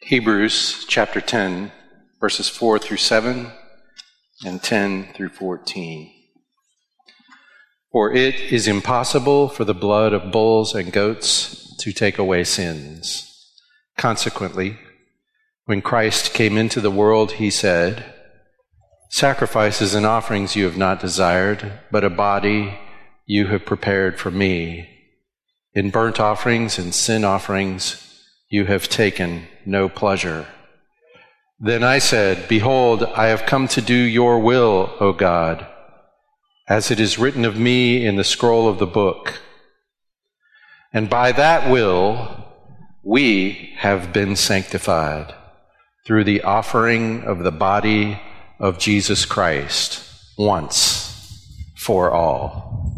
Hebrews chapter 10, verses 4 through 7 and 10 through 14. For it is impossible for the blood of bulls and goats to take away sins. Consequently, when Christ came into the world, he said, Sacrifices and offerings you have not desired, but a body you have prepared for me. In burnt offerings and sin offerings you have taken no pleasure. Then I said, Behold, I have come to do your will, O God, as it is written of me in the scroll of the book. And by that will, we have been sanctified through the offering of the body of Jesus Christ once for all.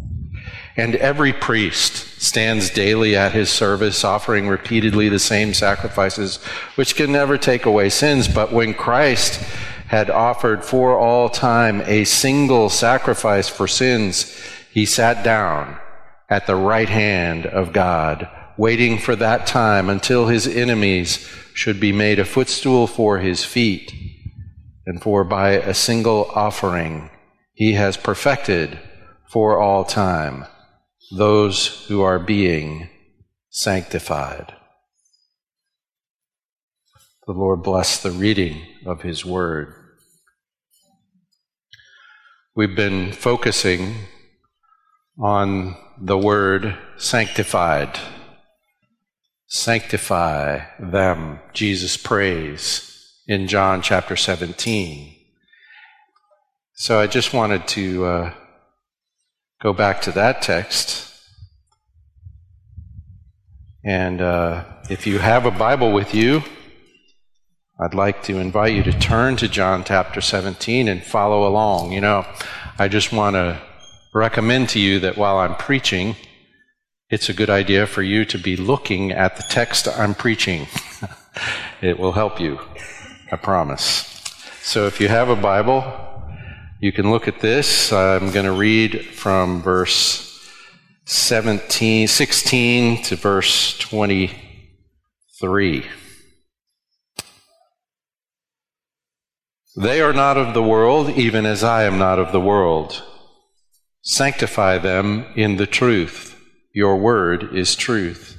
And every priest stands daily at his service, offering repeatedly the same sacrifices, which can never take away sins. But when Christ had offered for all time a single sacrifice for sins, he sat down at the right hand of God, waiting for that time until his enemies should be made a footstool for his feet. And for by a single offering, he has perfected for all time those who are being sanctified. The Lord bless the reading of His Word. We've been focusing on the word sanctified. Sanctify them, Jesus prays in John chapter 17. So I just wanted to uh, go back to that text. And uh, if you have a Bible with you, I'd like to invite you to turn to John chapter 17 and follow along. You know, I just want to recommend to you that while I'm preaching, it's a good idea for you to be looking at the text I'm preaching. it will help you, I promise. So if you have a Bible, you can look at this. I'm going to read from verse 17, 16 to verse 23. They are not of the world, even as I am not of the world. Sanctify them in the truth. Your word is truth.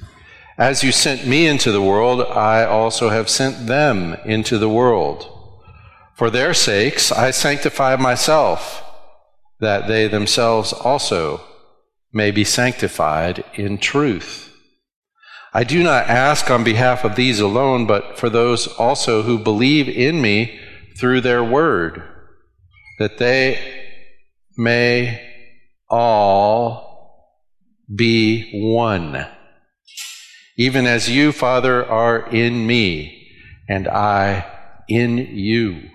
As you sent me into the world, I also have sent them into the world. For their sakes I sanctify myself, that they themselves also may be sanctified in truth. I do not ask on behalf of these alone, but for those also who believe in me through their word, that they may all be one. Even as you, Father, are in me, and I in you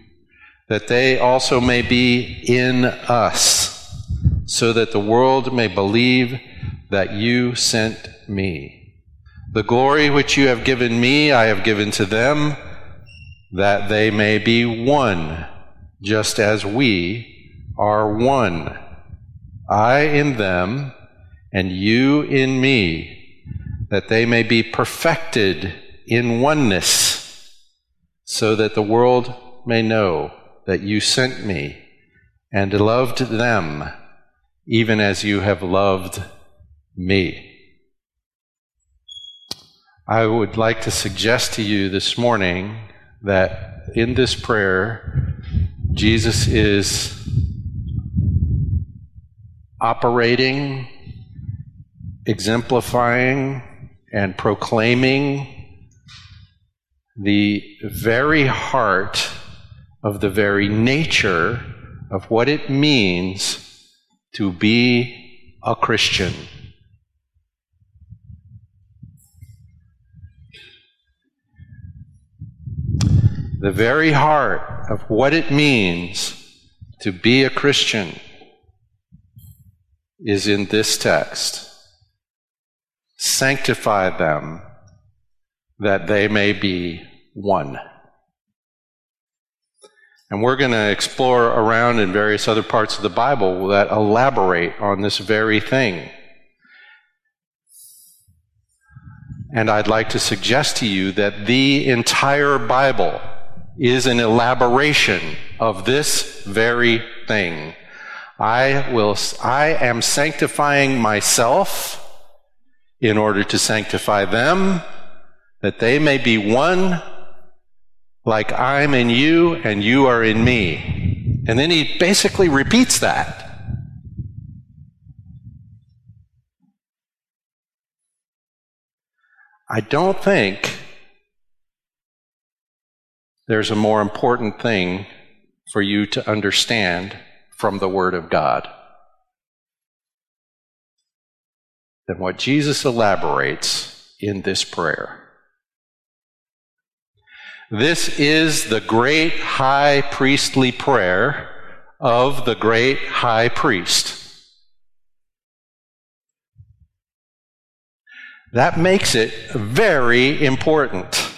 that they also may be in us, so that the world may believe that you sent me. The glory which you have given me, I have given to them, that they may be one, just as we are one. I in them, and you in me, that they may be perfected in oneness, so that the world may know that you sent me and loved them even as you have loved me. I would like to suggest to you this morning that in this prayer, Jesus is operating, exemplifying, and proclaiming the very heart of the very nature of what it means to be a Christian. The very heart of what it means to be a Christian is in this text. Sanctify them that they may be one. And we're going to explore around in various other parts of the Bible that elaborate on this very thing. And I'd like to suggest to you that the entire Bible is an elaboration of this very thing. I will, I am sanctifying myself in order to sanctify them, that they may be one like I'm in you and you are in me. And then he basically repeats that. I don't think there's a more important thing for you to understand from the Word of God than what Jesus elaborates in this prayer. This is the great high priestly prayer of the great high priest. That makes it very important.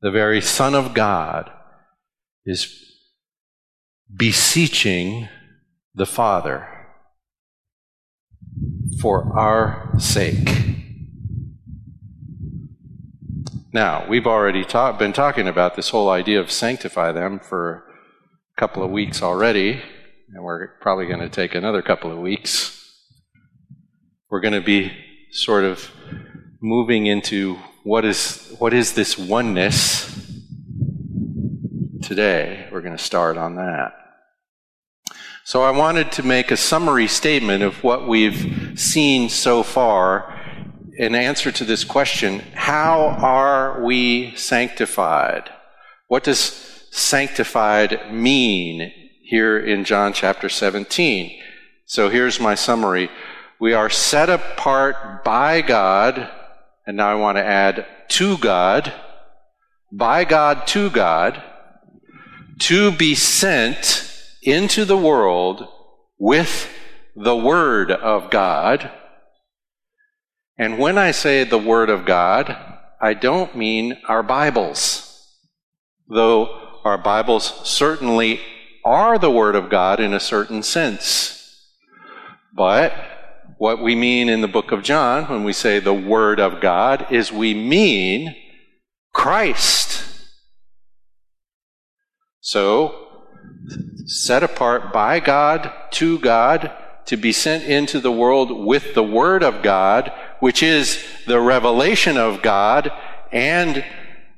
The very Son of God is beseeching the Father for our sake. Now, we've already talk, been talking about this whole idea of sanctify them for a couple of weeks already, and we're probably going to take another couple of weeks. We're going to be sort of moving into what is what is this oneness today. We're going to start on that. So I wanted to make a summary statement of what we've seen so far in answer to this question, how are we sanctified? What does sanctified mean here in John chapter 17? So here's my summary. We are set apart by God, and now I want to add to God, by God to God, to be sent into the world with the Word of God. And when I say the Word of God, I don't mean our Bibles, though our Bibles certainly are the Word of God in a certain sense. But what we mean in the book of John when we say the Word of God is we mean Christ. So, set apart by God, to God, to be sent into the world with the Word of God, which is the revelation of God and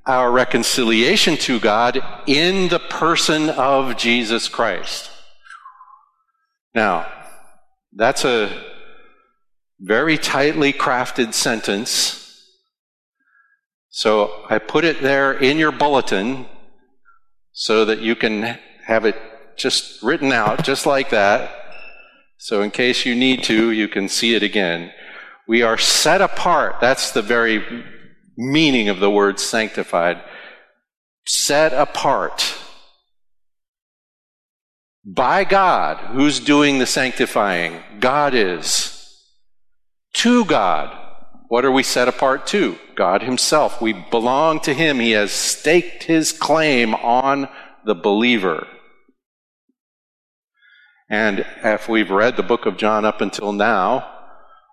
our reconciliation to God in the person of Jesus Christ. Now, that's a very tightly crafted sentence. So I put it there in your bulletin so that you can have it just written out just like that. So in case you need to, you can see it again. We are set apart. That's the very meaning of the word sanctified. Set apart by God. Who's doing the sanctifying? God is to God. What are we set apart to? God Himself. We belong to Him. He has staked His claim on the believer. And if we've read the book of John up until now,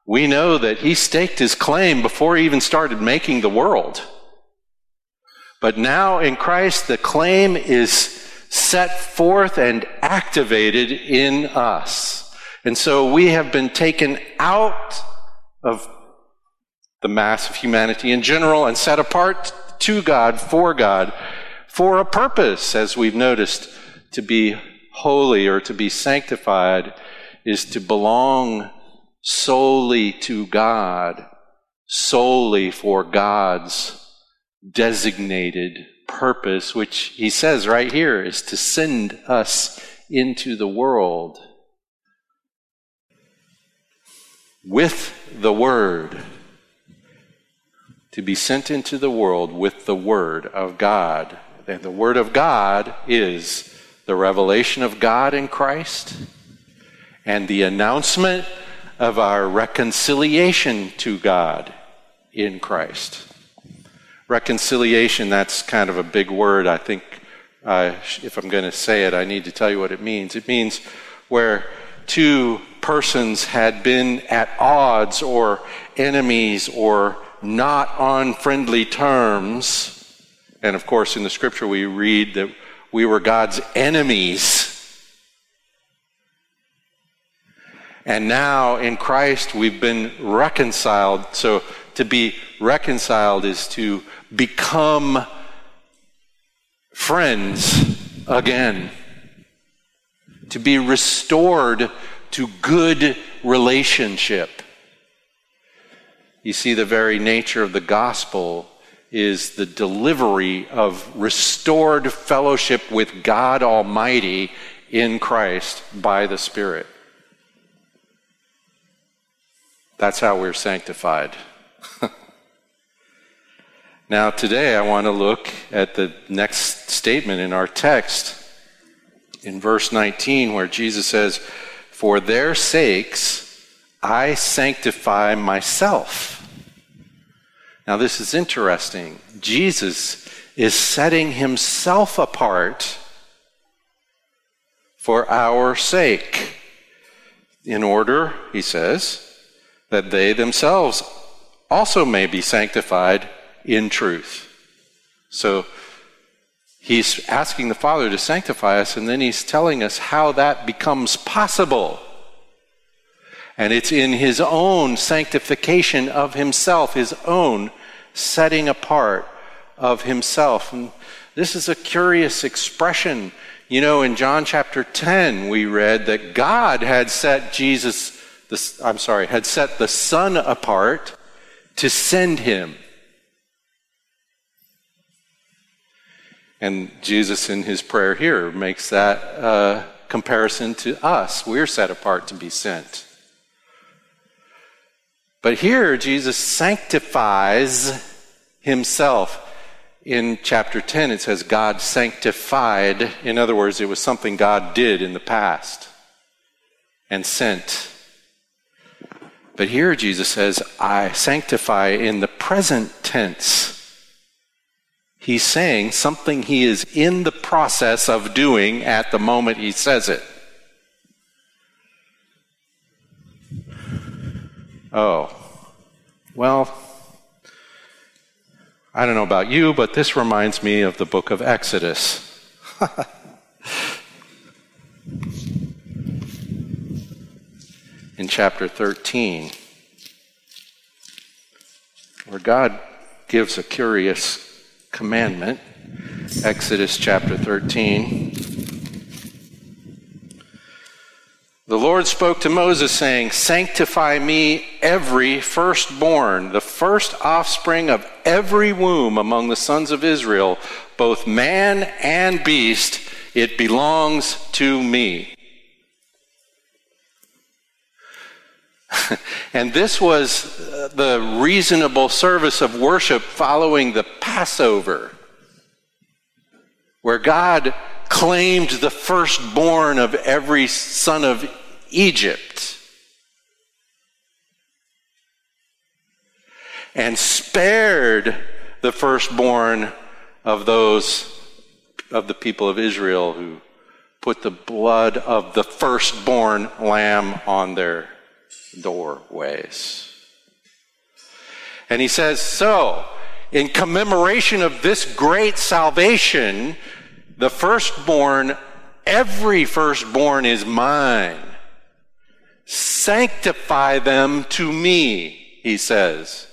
we know that He staked His claim before He even started making the world. But now in Christ, the claim is set forth and activated in us. And so we have been taken out of the mass of humanity in general and set apart to God, for God, for a purpose, as we've noticed, to be holy or to be sanctified is to belong solely to God, solely for God's designated purpose, which he says right here is to send us into the world with the Word, to be sent into the world with the Word of God. And the Word of God is the revelation of God in Christ and the announcement of our reconciliation to God in Christ. Reconciliation, that's kind of a big word. I think uh, if I'm going to say it, I need to tell you what it means. It means where two persons had been at odds or enemies or not on friendly terms. And of course, in the scripture, we read that we were God's enemies. And now in Christ, we've been reconciled. So to be reconciled is to become friends again, to be restored to good relationship. You see, the very nature of the gospel is the delivery of restored fellowship with God Almighty in Christ by the Spirit. That's how we're sanctified. now, today I want to look at the next statement in our text in verse 19 where Jesus says, For their sakes I sanctify myself. Now, this is interesting. Jesus is setting himself apart for our sake in order, he says, that they themselves also may be sanctified in truth. So he's asking the Father to sanctify us, and then he's telling us how that becomes possible. And it's in his own sanctification of himself, his own setting apart of himself. And this is a curious expression. You know, in John chapter 10, we read that God had set Jesus the, I'm sorry, had set the Son apart to send him. And Jesus, in his prayer here, makes that uh, comparison to us. We're set apart to be sent. But here, Jesus sanctifies himself. In chapter 10, it says God sanctified. In other words, it was something God did in the past and sent but here Jesus says, I sanctify in the present tense. He's saying something he is in the process of doing at the moment he says it. Oh, well, I don't know about you, but this reminds me of the book of Exodus. in chapter 13, where God gives a curious commandment. Exodus chapter 13. The Lord spoke to Moses, saying, Sanctify me every firstborn, the first offspring of every womb among the sons of Israel, both man and beast, it belongs to me. and this was uh, the reasonable service of worship following the Passover, where God claimed the firstborn of every son of Egypt. And spared the firstborn of those of the people of Israel who put the blood of the firstborn lamb on their doorways. And he says, So, in commemoration of this great salvation, the firstborn, every firstborn is mine. Sanctify them to me, he says.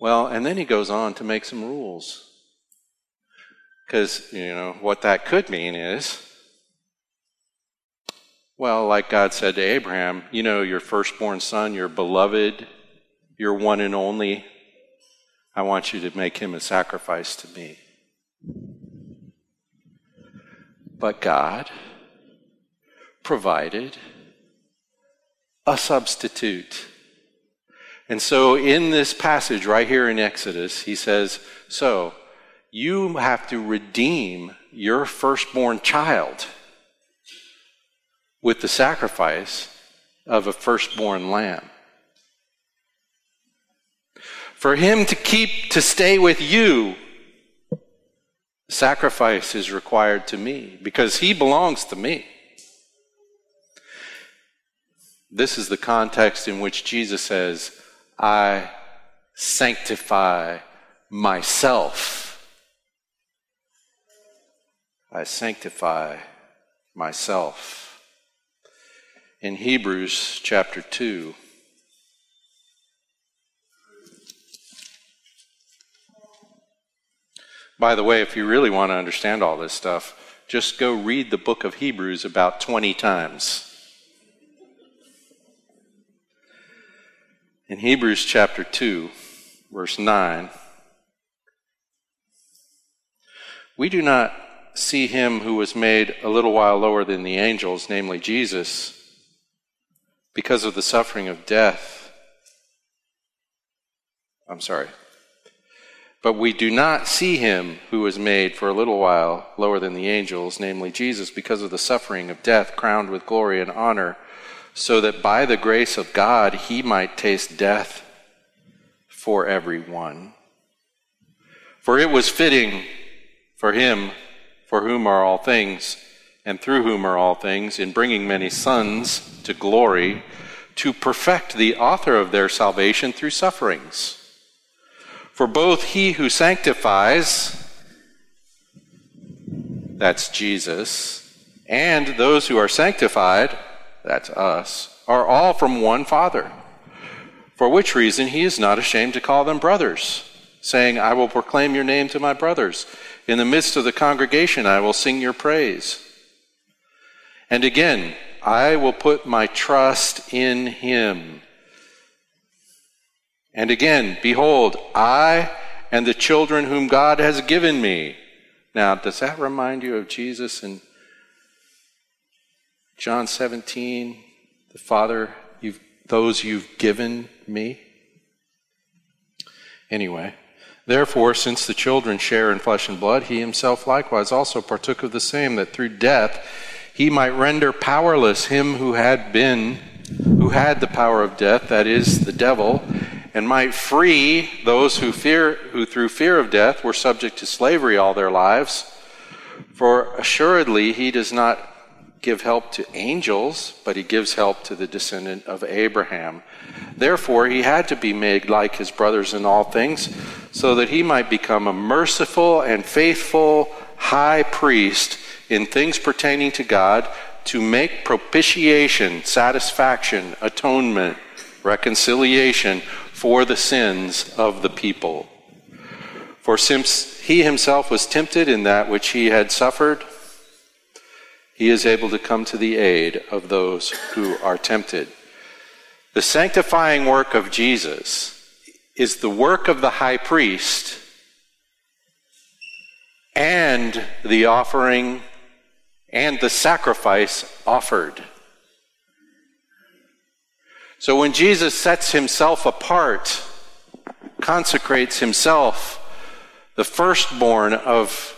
Well, and then he goes on to make some rules. Because, you know, what that could mean is well, like God said to Abraham, you know, your firstborn son, your beloved, your one and only, I want you to make him a sacrifice to me. But God provided a substitute. And so in this passage right here in Exodus, he says, So you have to redeem your firstborn child with the sacrifice of a firstborn lamb. For him to keep, to stay with you, sacrifice is required to me because he belongs to me. This is the context in which Jesus says, I sanctify myself. I sanctify myself. In Hebrews chapter 2, By the way, if you really want to understand all this stuff, just go read the book of Hebrews about 20 times. In Hebrews chapter 2, verse 9, we do not see him who was made a little while lower than the angels, namely Jesus, because of the suffering of death. I'm sorry. But we do not see him who was made for a little while lower than the angels, namely Jesus, because of the suffering of death, crowned with glory and honor, so that by the grace of God he might taste death for everyone. For it was fitting for him, for whom are all things, and through whom are all things, in bringing many sons to glory, to perfect the author of their salvation through sufferings. For both he who sanctifies, that's Jesus, and those who are sanctified, that's us, are all from one Father. For which reason he is not ashamed to call them brothers, saying, I will proclaim your name to my brothers. In the midst of the congregation I will sing your praise. And again, I will put my trust in him. And again, behold, I and the children whom God has given me. Now, does that remind you of Jesus in John 17? The Father, you've, those you've given me? Anyway, therefore, since the children share in flesh and blood, he himself likewise also partook of the same, that through death he might render powerless him who had been, who had the power of death, that is, the devil and might free those who fear who through fear of death were subject to slavery all their lives. For assuredly he does not give help to angels but he gives help to the descendant of Abraham. Therefore he had to be made like his brothers in all things so that he might become a merciful and faithful high priest in things pertaining to God to make propitiation satisfaction atonement reconciliation for the sins of the people. For since he himself was tempted in that which he had suffered, he is able to come to the aid of those who are tempted. The sanctifying work of Jesus is the work of the high priest and the offering and the sacrifice offered. So when Jesus sets himself apart, consecrates himself, the firstborn of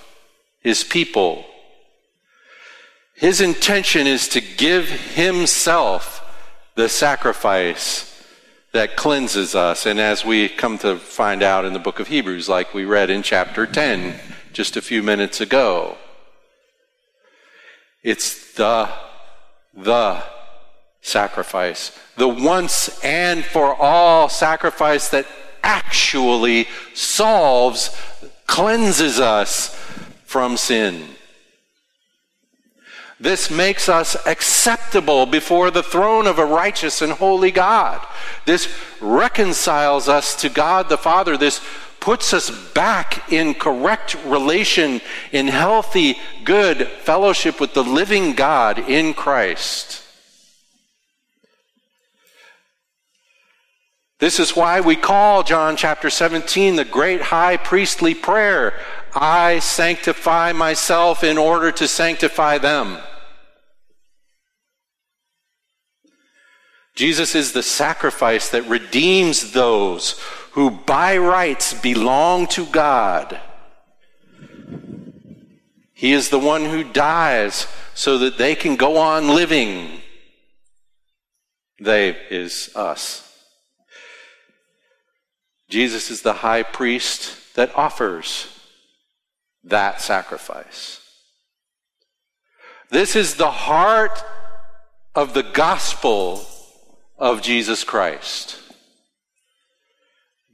his people, his intention is to give himself the sacrifice that cleanses us. And as we come to find out in the book of Hebrews, like we read in chapter 10 just a few minutes ago, it's the, the sacrifice, the once and for all sacrifice that actually solves, cleanses us from sin. This makes us acceptable before the throne of a righteous and holy God. This reconciles us to God the Father. This puts us back in correct relation, in healthy, good fellowship with the living God in Christ. This is why we call John chapter 17 the great high priestly prayer. I sanctify myself in order to sanctify them. Jesus is the sacrifice that redeems those who by rights belong to God. He is the one who dies so that they can go on living. They is us. Jesus is the high priest that offers. that sacrifice. This is the heart of the gospel of Jesus Christ.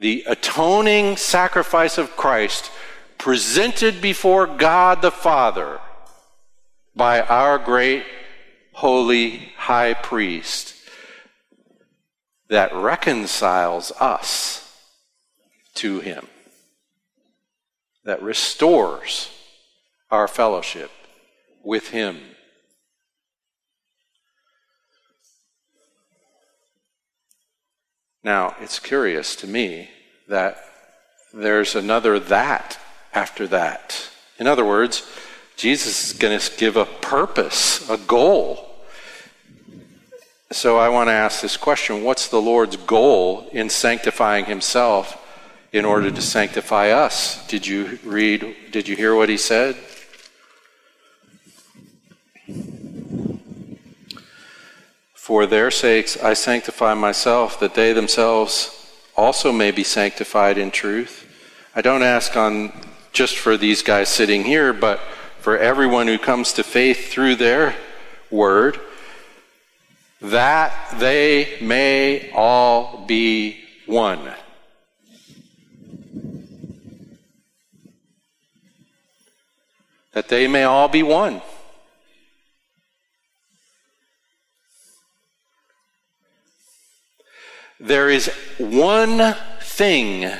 The atoning sacrifice of Christ presented before God the Father by our great holy high priest that reconciles us to him, that restores our fellowship with him. Now, it's curious to me that there's another that after that. In other words, Jesus is going to give a purpose, a goal. So I want to ask this question What's the Lord's goal in sanctifying himself in order to sanctify us? Did you read, did you hear what he said? For their sakes I sanctify myself, that they themselves also may be sanctified in truth. I don't ask on just for these guys sitting here, but for everyone who comes to faith through their word, that they may all be one. That they may all be one. There is one thing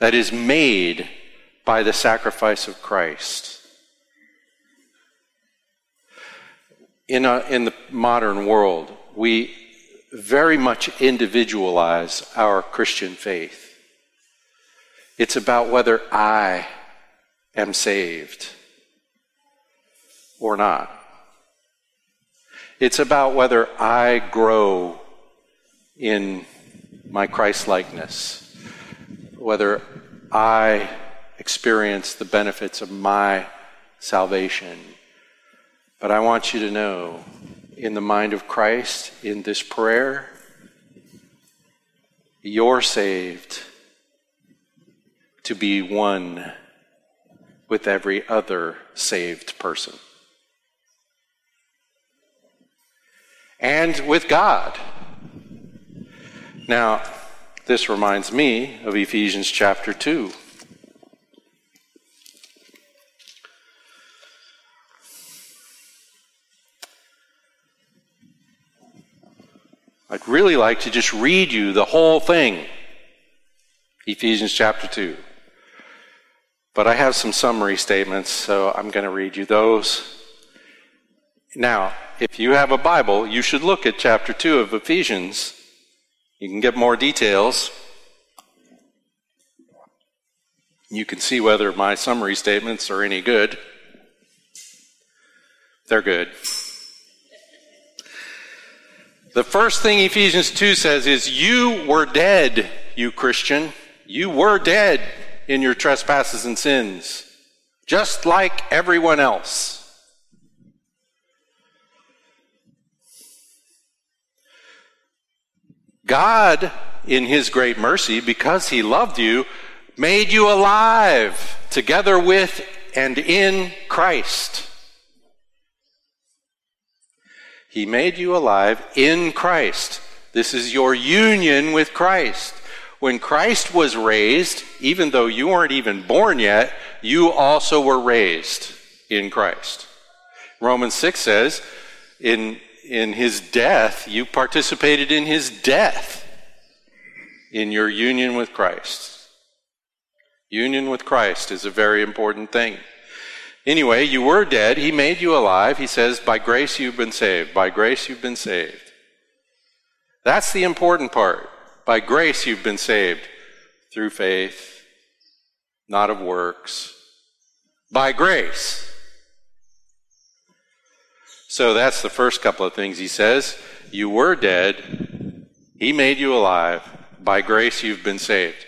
that is made by the sacrifice of Christ. In, a, in the modern world, we very much individualize our Christian faith. It's about whether I am saved or not. It's about whether I grow in my Christ likeness, whether I experience the benefits of my salvation. But I want you to know, in the mind of Christ, in this prayer, you're saved to be one with every other saved person. And with God. Now, this reminds me of Ephesians chapter 2. I'd really like to just read you the whole thing, Ephesians chapter 2. But I have some summary statements, so I'm going to read you those. Now, if you have a Bible, you should look at chapter 2 of Ephesians you can get more details. You can see whether my summary statements are any good. They're good. The first thing Ephesians 2 says is, You were dead, you Christian. You were dead in your trespasses and sins, just like everyone else. God, in His great mercy, because He loved you, made you alive together with and in Christ. He made you alive in Christ. This is your union with Christ. When Christ was raised, even though you weren't even born yet, you also were raised in Christ. Romans 6 says, in in his death, you participated in his death in your union with Christ. Union with Christ is a very important thing. Anyway, you were dead. He made you alive. He says, by grace you've been saved. By grace you've been saved. That's the important part. By grace you've been saved through faith, not of works. By grace. So that's the first couple of things he says. You were dead. He made you alive. By grace, you've been saved.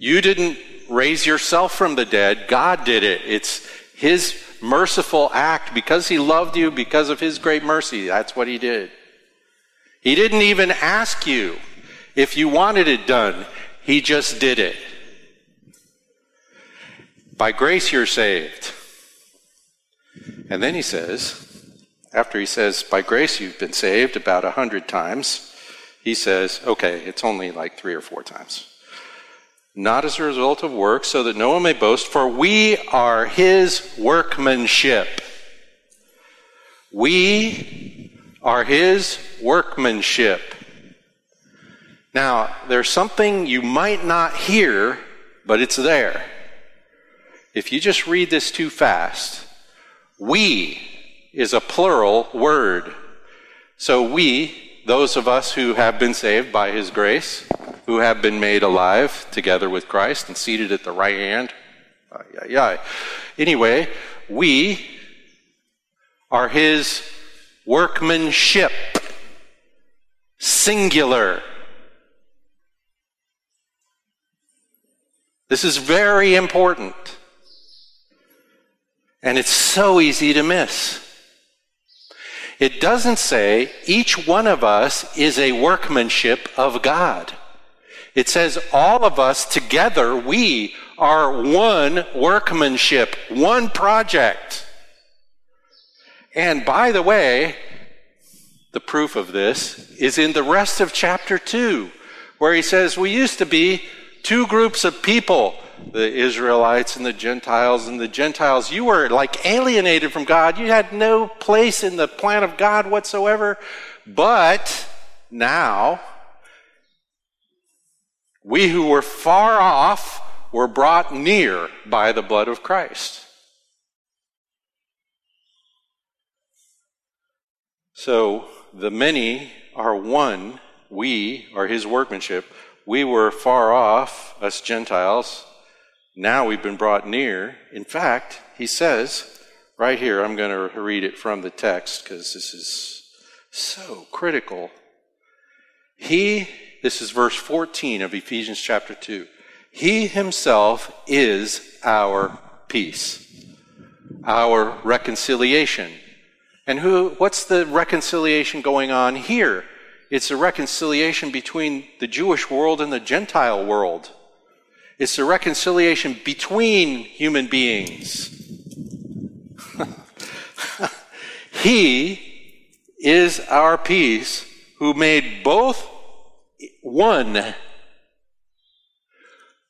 You didn't raise yourself from the dead. God did it. It's his merciful act because he loved you, because of his great mercy. That's what he did. He didn't even ask you if you wanted it done. He just did it. By grace you're saved. And then he says, after he says, by grace you've been saved about a hundred times, he says, okay, it's only like three or four times. Not as a result of work, so that no one may boast, for we are his workmanship. We are his workmanship. Now, there's something you might not hear, but it's there. If you just read this too fast, we is a plural word. So we, those of us who have been saved by his grace, who have been made alive together with Christ and seated at the right hand, yeah. Anyway, we are his workmanship, singular. This is very important. And it's so easy to miss. It doesn't say each one of us is a workmanship of God. It says all of us together, we are one workmanship, one project. And by the way, the proof of this is in the rest of chapter 2, where he says we used to be two groups of people the Israelites and the Gentiles. And the Gentiles, you were like alienated from God. You had no place in the plan of God whatsoever. But now, we who were far off were brought near by the blood of Christ. So the many are one. We are his workmanship. We were far off, us Gentiles, now we've been brought near. In fact, he says, right here, I'm going to read it from the text because this is so critical. He, this is verse 14 of Ephesians chapter 2. He himself is our peace, our reconciliation. And who, what's the reconciliation going on here? It's a reconciliation between the Jewish world and the Gentile world. It's the reconciliation between human beings. he is our peace who made both one.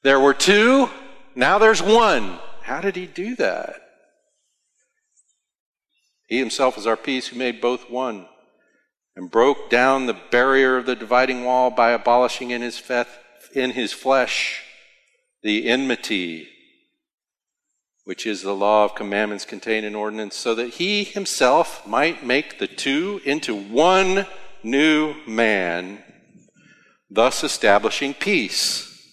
There were two, now there's one. How did he do that? He himself is our peace who made both one and broke down the barrier of the dividing wall by abolishing in his, in his flesh the enmity, which is the law of commandments contained in ordinance, so that he himself might make the two into one new man, thus establishing peace,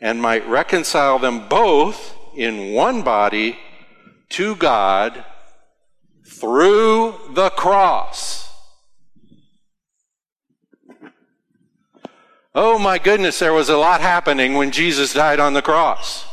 and might reconcile them both in one body to God through the cross Oh my goodness, there was a lot happening when Jesus died on the cross.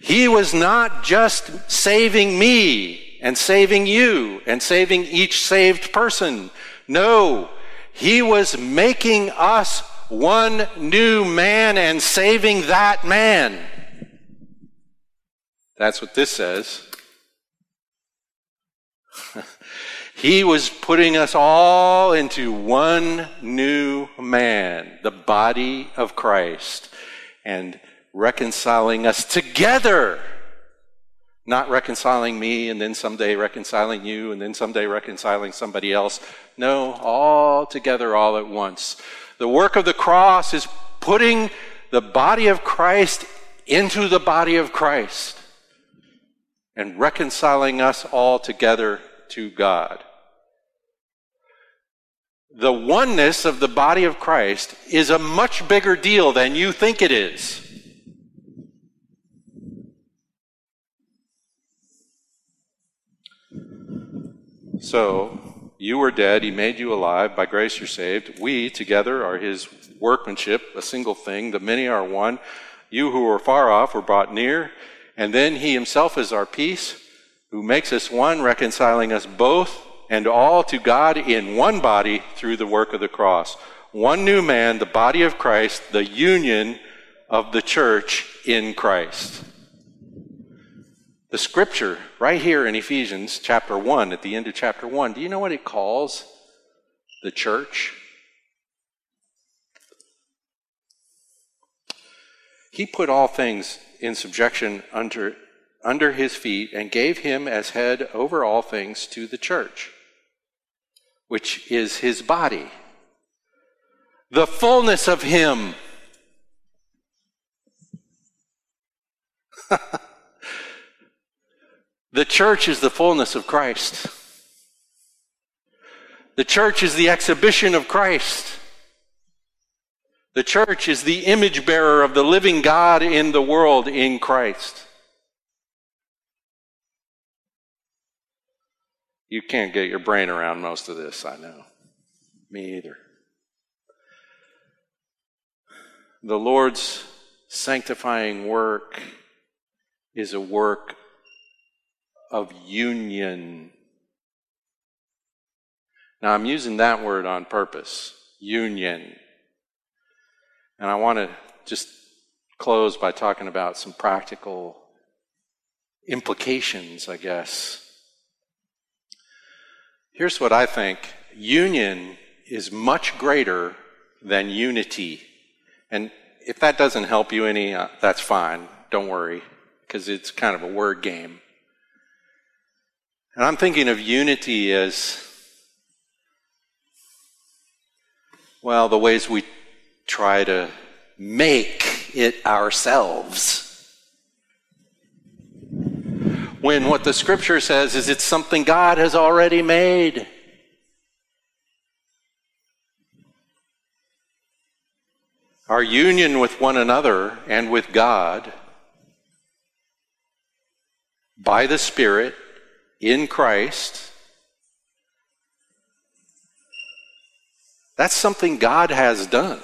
He was not just saving me and saving you and saving each saved person. No, he was making us one new man and saving that man. That's what this says. He was putting us all into one new man, the body of Christ, and reconciling us together. Not reconciling me and then someday reconciling you and then someday reconciling somebody else. No, all together all at once. The work of the cross is putting the body of Christ into the body of Christ and reconciling us all together to God the oneness of the body of Christ is a much bigger deal than you think it is. So, you were dead, he made you alive, by grace you're saved. We together are his workmanship, a single thing, the many are one. You who were far off were brought near, and then he himself is our peace, who makes us one, reconciling us both and all to God in one body through the work of the cross. One new man, the body of Christ, the union of the church in Christ. The scripture, right here in Ephesians chapter 1, at the end of chapter 1, do you know what it calls the church? He put all things in subjection under, under his feet and gave him as head over all things to the church, which is his body. The fullness of him. The church is the fullness of Christ. The church is the exhibition of Christ. The church is the image bearer of the living God in the world in Christ. You can't get your brain around most of this, I know. Me either. The Lord's sanctifying work is a work of union. Now, I'm using that word on purpose union. And I want to just close by talking about some practical implications, I guess. Here's what I think union is much greater than unity. And if that doesn't help you any, uh, that's fine. Don't worry, because it's kind of a word game. And I'm thinking of unity as, well, the ways we try to make it ourselves. When what the scripture says is it's something God has already made. Our union with one another and with God by the Spirit in Christ, that's something God has done.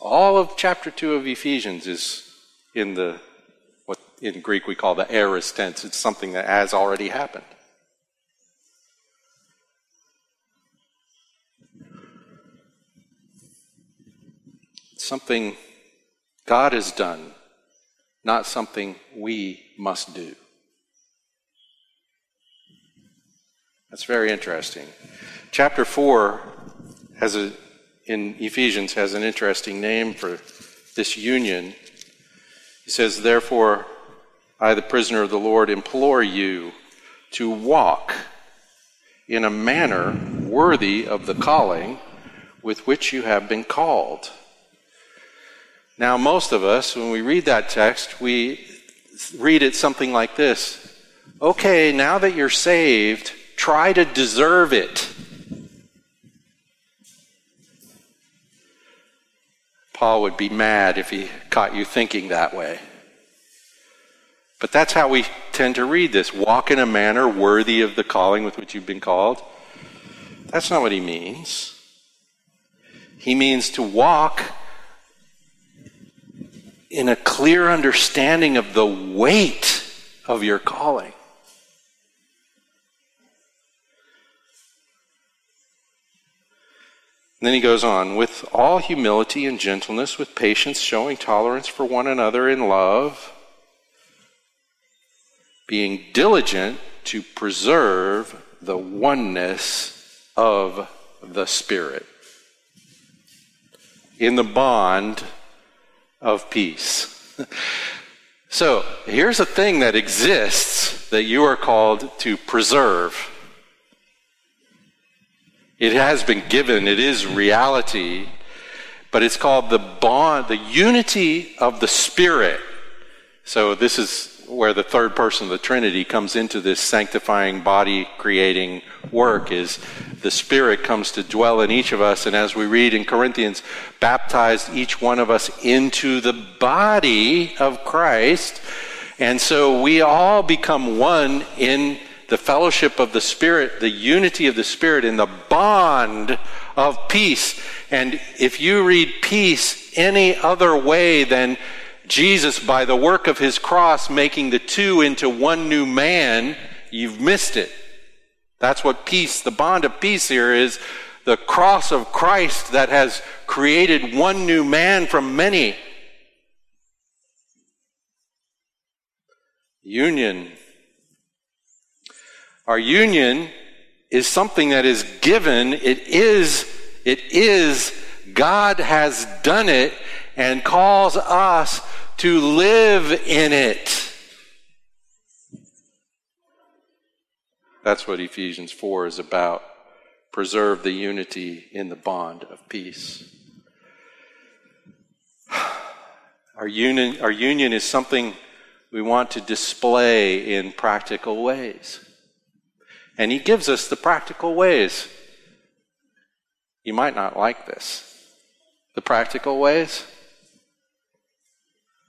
All of chapter 2 of Ephesians is in the in Greek we call the aorist tense. It's something that has already happened. something God has done, not something we must do. That's very interesting. Chapter 4 has a, in Ephesians has an interesting name for this union. He says, Therefore, I, the prisoner of the Lord, implore you to walk in a manner worthy of the calling with which you have been called. Now, most of us, when we read that text, we read it something like this Okay, now that you're saved, try to deserve it. Paul would be mad if he caught you thinking that way. But that's how we tend to read this walk in a manner worthy of the calling with which you've been called. That's not what he means. He means to walk in a clear understanding of the weight of your calling. Then he goes on, with all humility and gentleness, with patience, showing tolerance for one another in love, being diligent to preserve the oneness of the Spirit in the bond of peace. so here's a thing that exists that you are called to preserve. It has been given, it is reality, but it's called the bond, the unity of the Spirit. So this is where the third person of the Trinity comes into this sanctifying body creating work is the Spirit comes to dwell in each of us. And as we read in Corinthians, baptized each one of us into the body of Christ. And so we all become one in the fellowship of the Spirit, the unity of the Spirit, in the bond of peace. And if you read peace any other way than Jesus, by the work of his cross, making the two into one new man, you've missed it. That's what peace, the bond of peace here is the cross of Christ that has created one new man from many. Union. Our union is something that is given. It is, it is, God has done it and calls us to live in it. That's what Ephesians 4 is about. Preserve the unity in the bond of peace. Our union, our union is something we want to display in practical ways. And He gives us the practical ways. You might not like this. The practical ways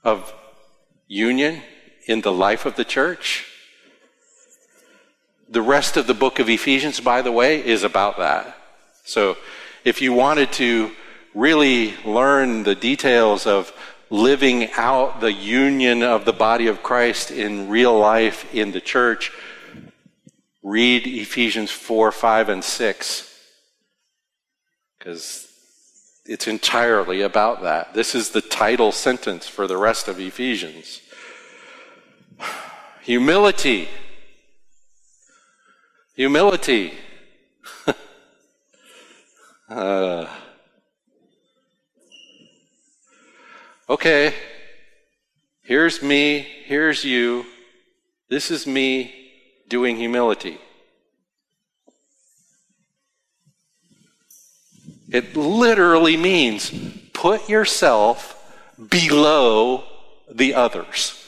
of union in the life of the church. The rest of the book of Ephesians, by the way, is about that. So if you wanted to really learn the details of living out the union of the body of Christ in real life in the church, read Ephesians 4, 5, and 6. Because it's entirely about that. This is the title sentence for the rest of Ephesians. Humility Humility. uh, okay, here's me, here's you. This is me doing humility. It literally means put yourself below the others.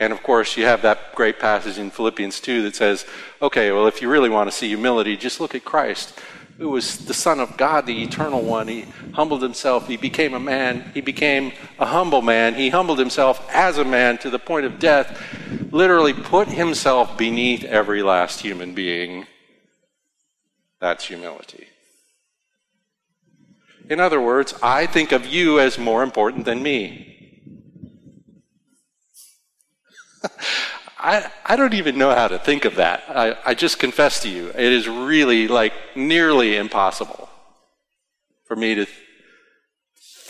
And of course, you have that great passage in Philippians 2 that says, okay, well, if you really want to see humility, just look at Christ, who was the Son of God, the eternal one. He humbled himself. He became a man. He became a humble man. He humbled himself as a man to the point of death, literally put himself beneath every last human being. That's humility. In other words, I think of you as more important than me. I, I don't even know how to think of that. I, I just confess to you, it is really like nearly impossible for me to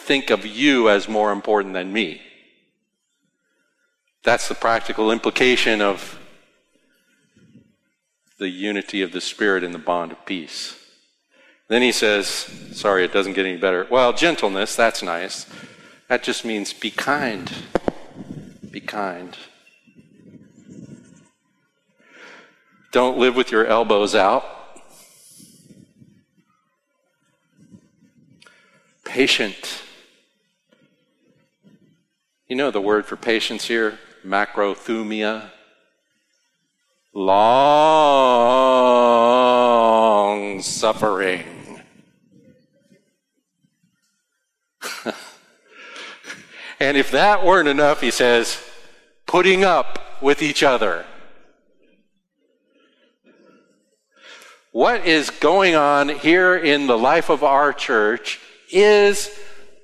think of you as more important than me. That's the practical implication of the unity of the Spirit in the bond of peace. Then he says, sorry, it doesn't get any better. Well, gentleness, that's nice. That just means be kind. Be kind. Don't live with your elbows out. Patient. You know the word for patience here? Macrothumia. Long suffering. and if that weren't enough, he says, putting up with each other. what is going on here in the life of our church is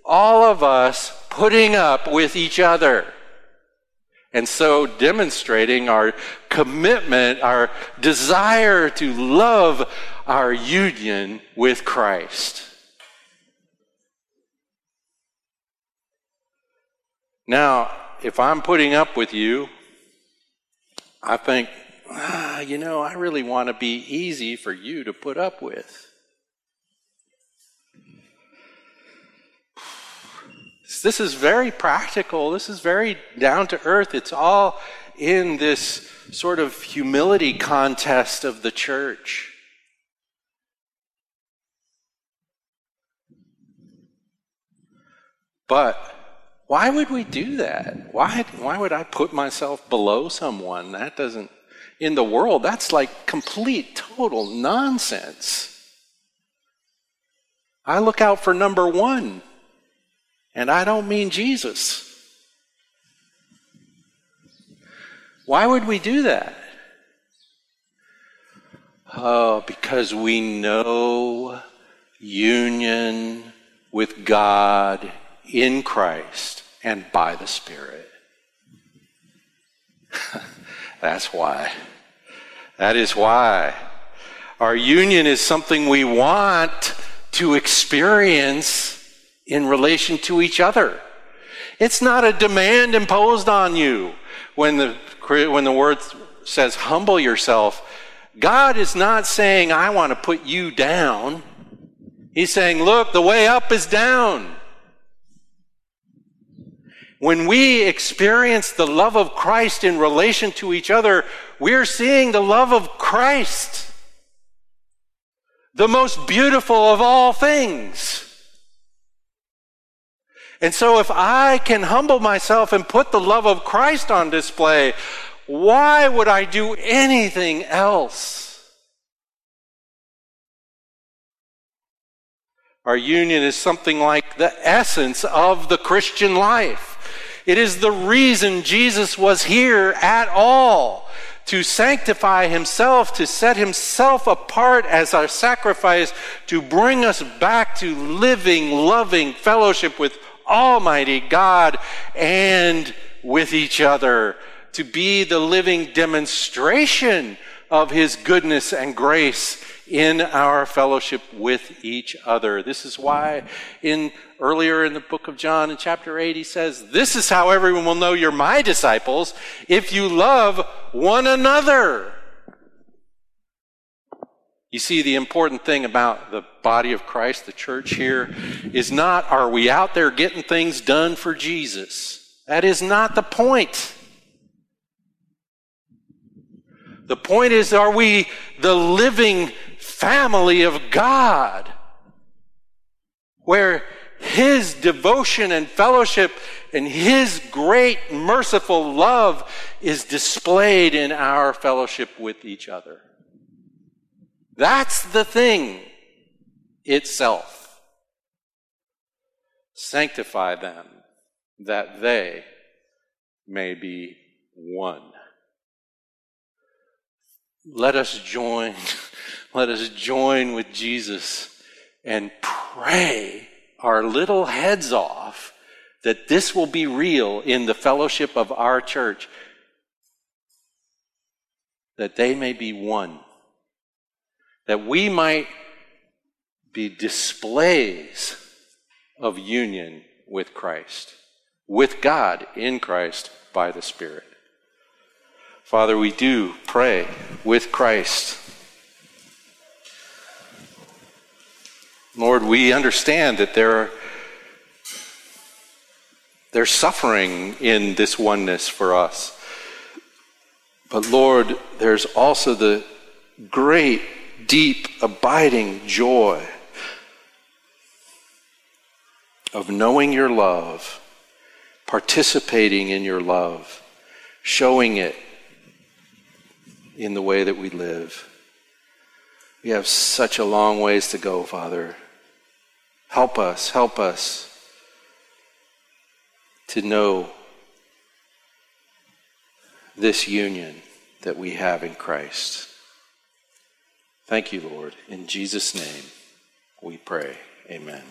all of us putting up with each other. And so demonstrating our commitment, our desire to love our union with Christ. Now, if I'm putting up with you, I think ah, you know, I really want to be easy for you to put up with. This is very practical. This is very down to earth. It's all in this sort of humility contest of the church. But why would we do that? Why, why would I put myself below someone? That doesn't in the world, that's like complete, total nonsense. I look out for number one, and I don't mean Jesus. Why would we do that? Oh, because we know union with God in Christ and by the Spirit. That's why. That is why. Our union is something we want to experience in relation to each other. It's not a demand imposed on you when the, when the word says humble yourself. God is not saying, I want to put you down. He's saying, look, the way up is down. When we experience the love of Christ in relation to each other, we're seeing the love of Christ, the most beautiful of all things. And so, if I can humble myself and put the love of Christ on display, why would I do anything else? Our union is something like the essence of the Christian life. It is the reason Jesus was here at all to sanctify himself, to set himself apart as our sacrifice, to bring us back to living, loving fellowship with Almighty God and with each other, to be the living demonstration of his goodness and grace in our fellowship with each other. This is why in earlier in the book of John in chapter 8 he says, "This is how everyone will know you're my disciples if you love one another." You see, the important thing about the body of Christ, the church here, is not are we out there getting things done for Jesus? That is not the point. The point is, are we the living family of God? Where His devotion and fellowship and His great merciful love is displayed in our fellowship with each other. That's the thing itself. Sanctify them that they may be one. Let us join, let us join with Jesus and pray our little heads off that this will be real in the fellowship of our church, that they may be one that we might be displays of union with Christ, with God in Christ by the Spirit. Father, we do pray with Christ. Lord, we understand that there are there's suffering in this oneness for us. But Lord, there's also the great deep, abiding joy of knowing your love, participating in your love, showing it in the way that we live. We have such a long ways to go, Father. Help us, help us to know this union that we have in Christ. Thank you, Lord. In Jesus' name we pray. Amen.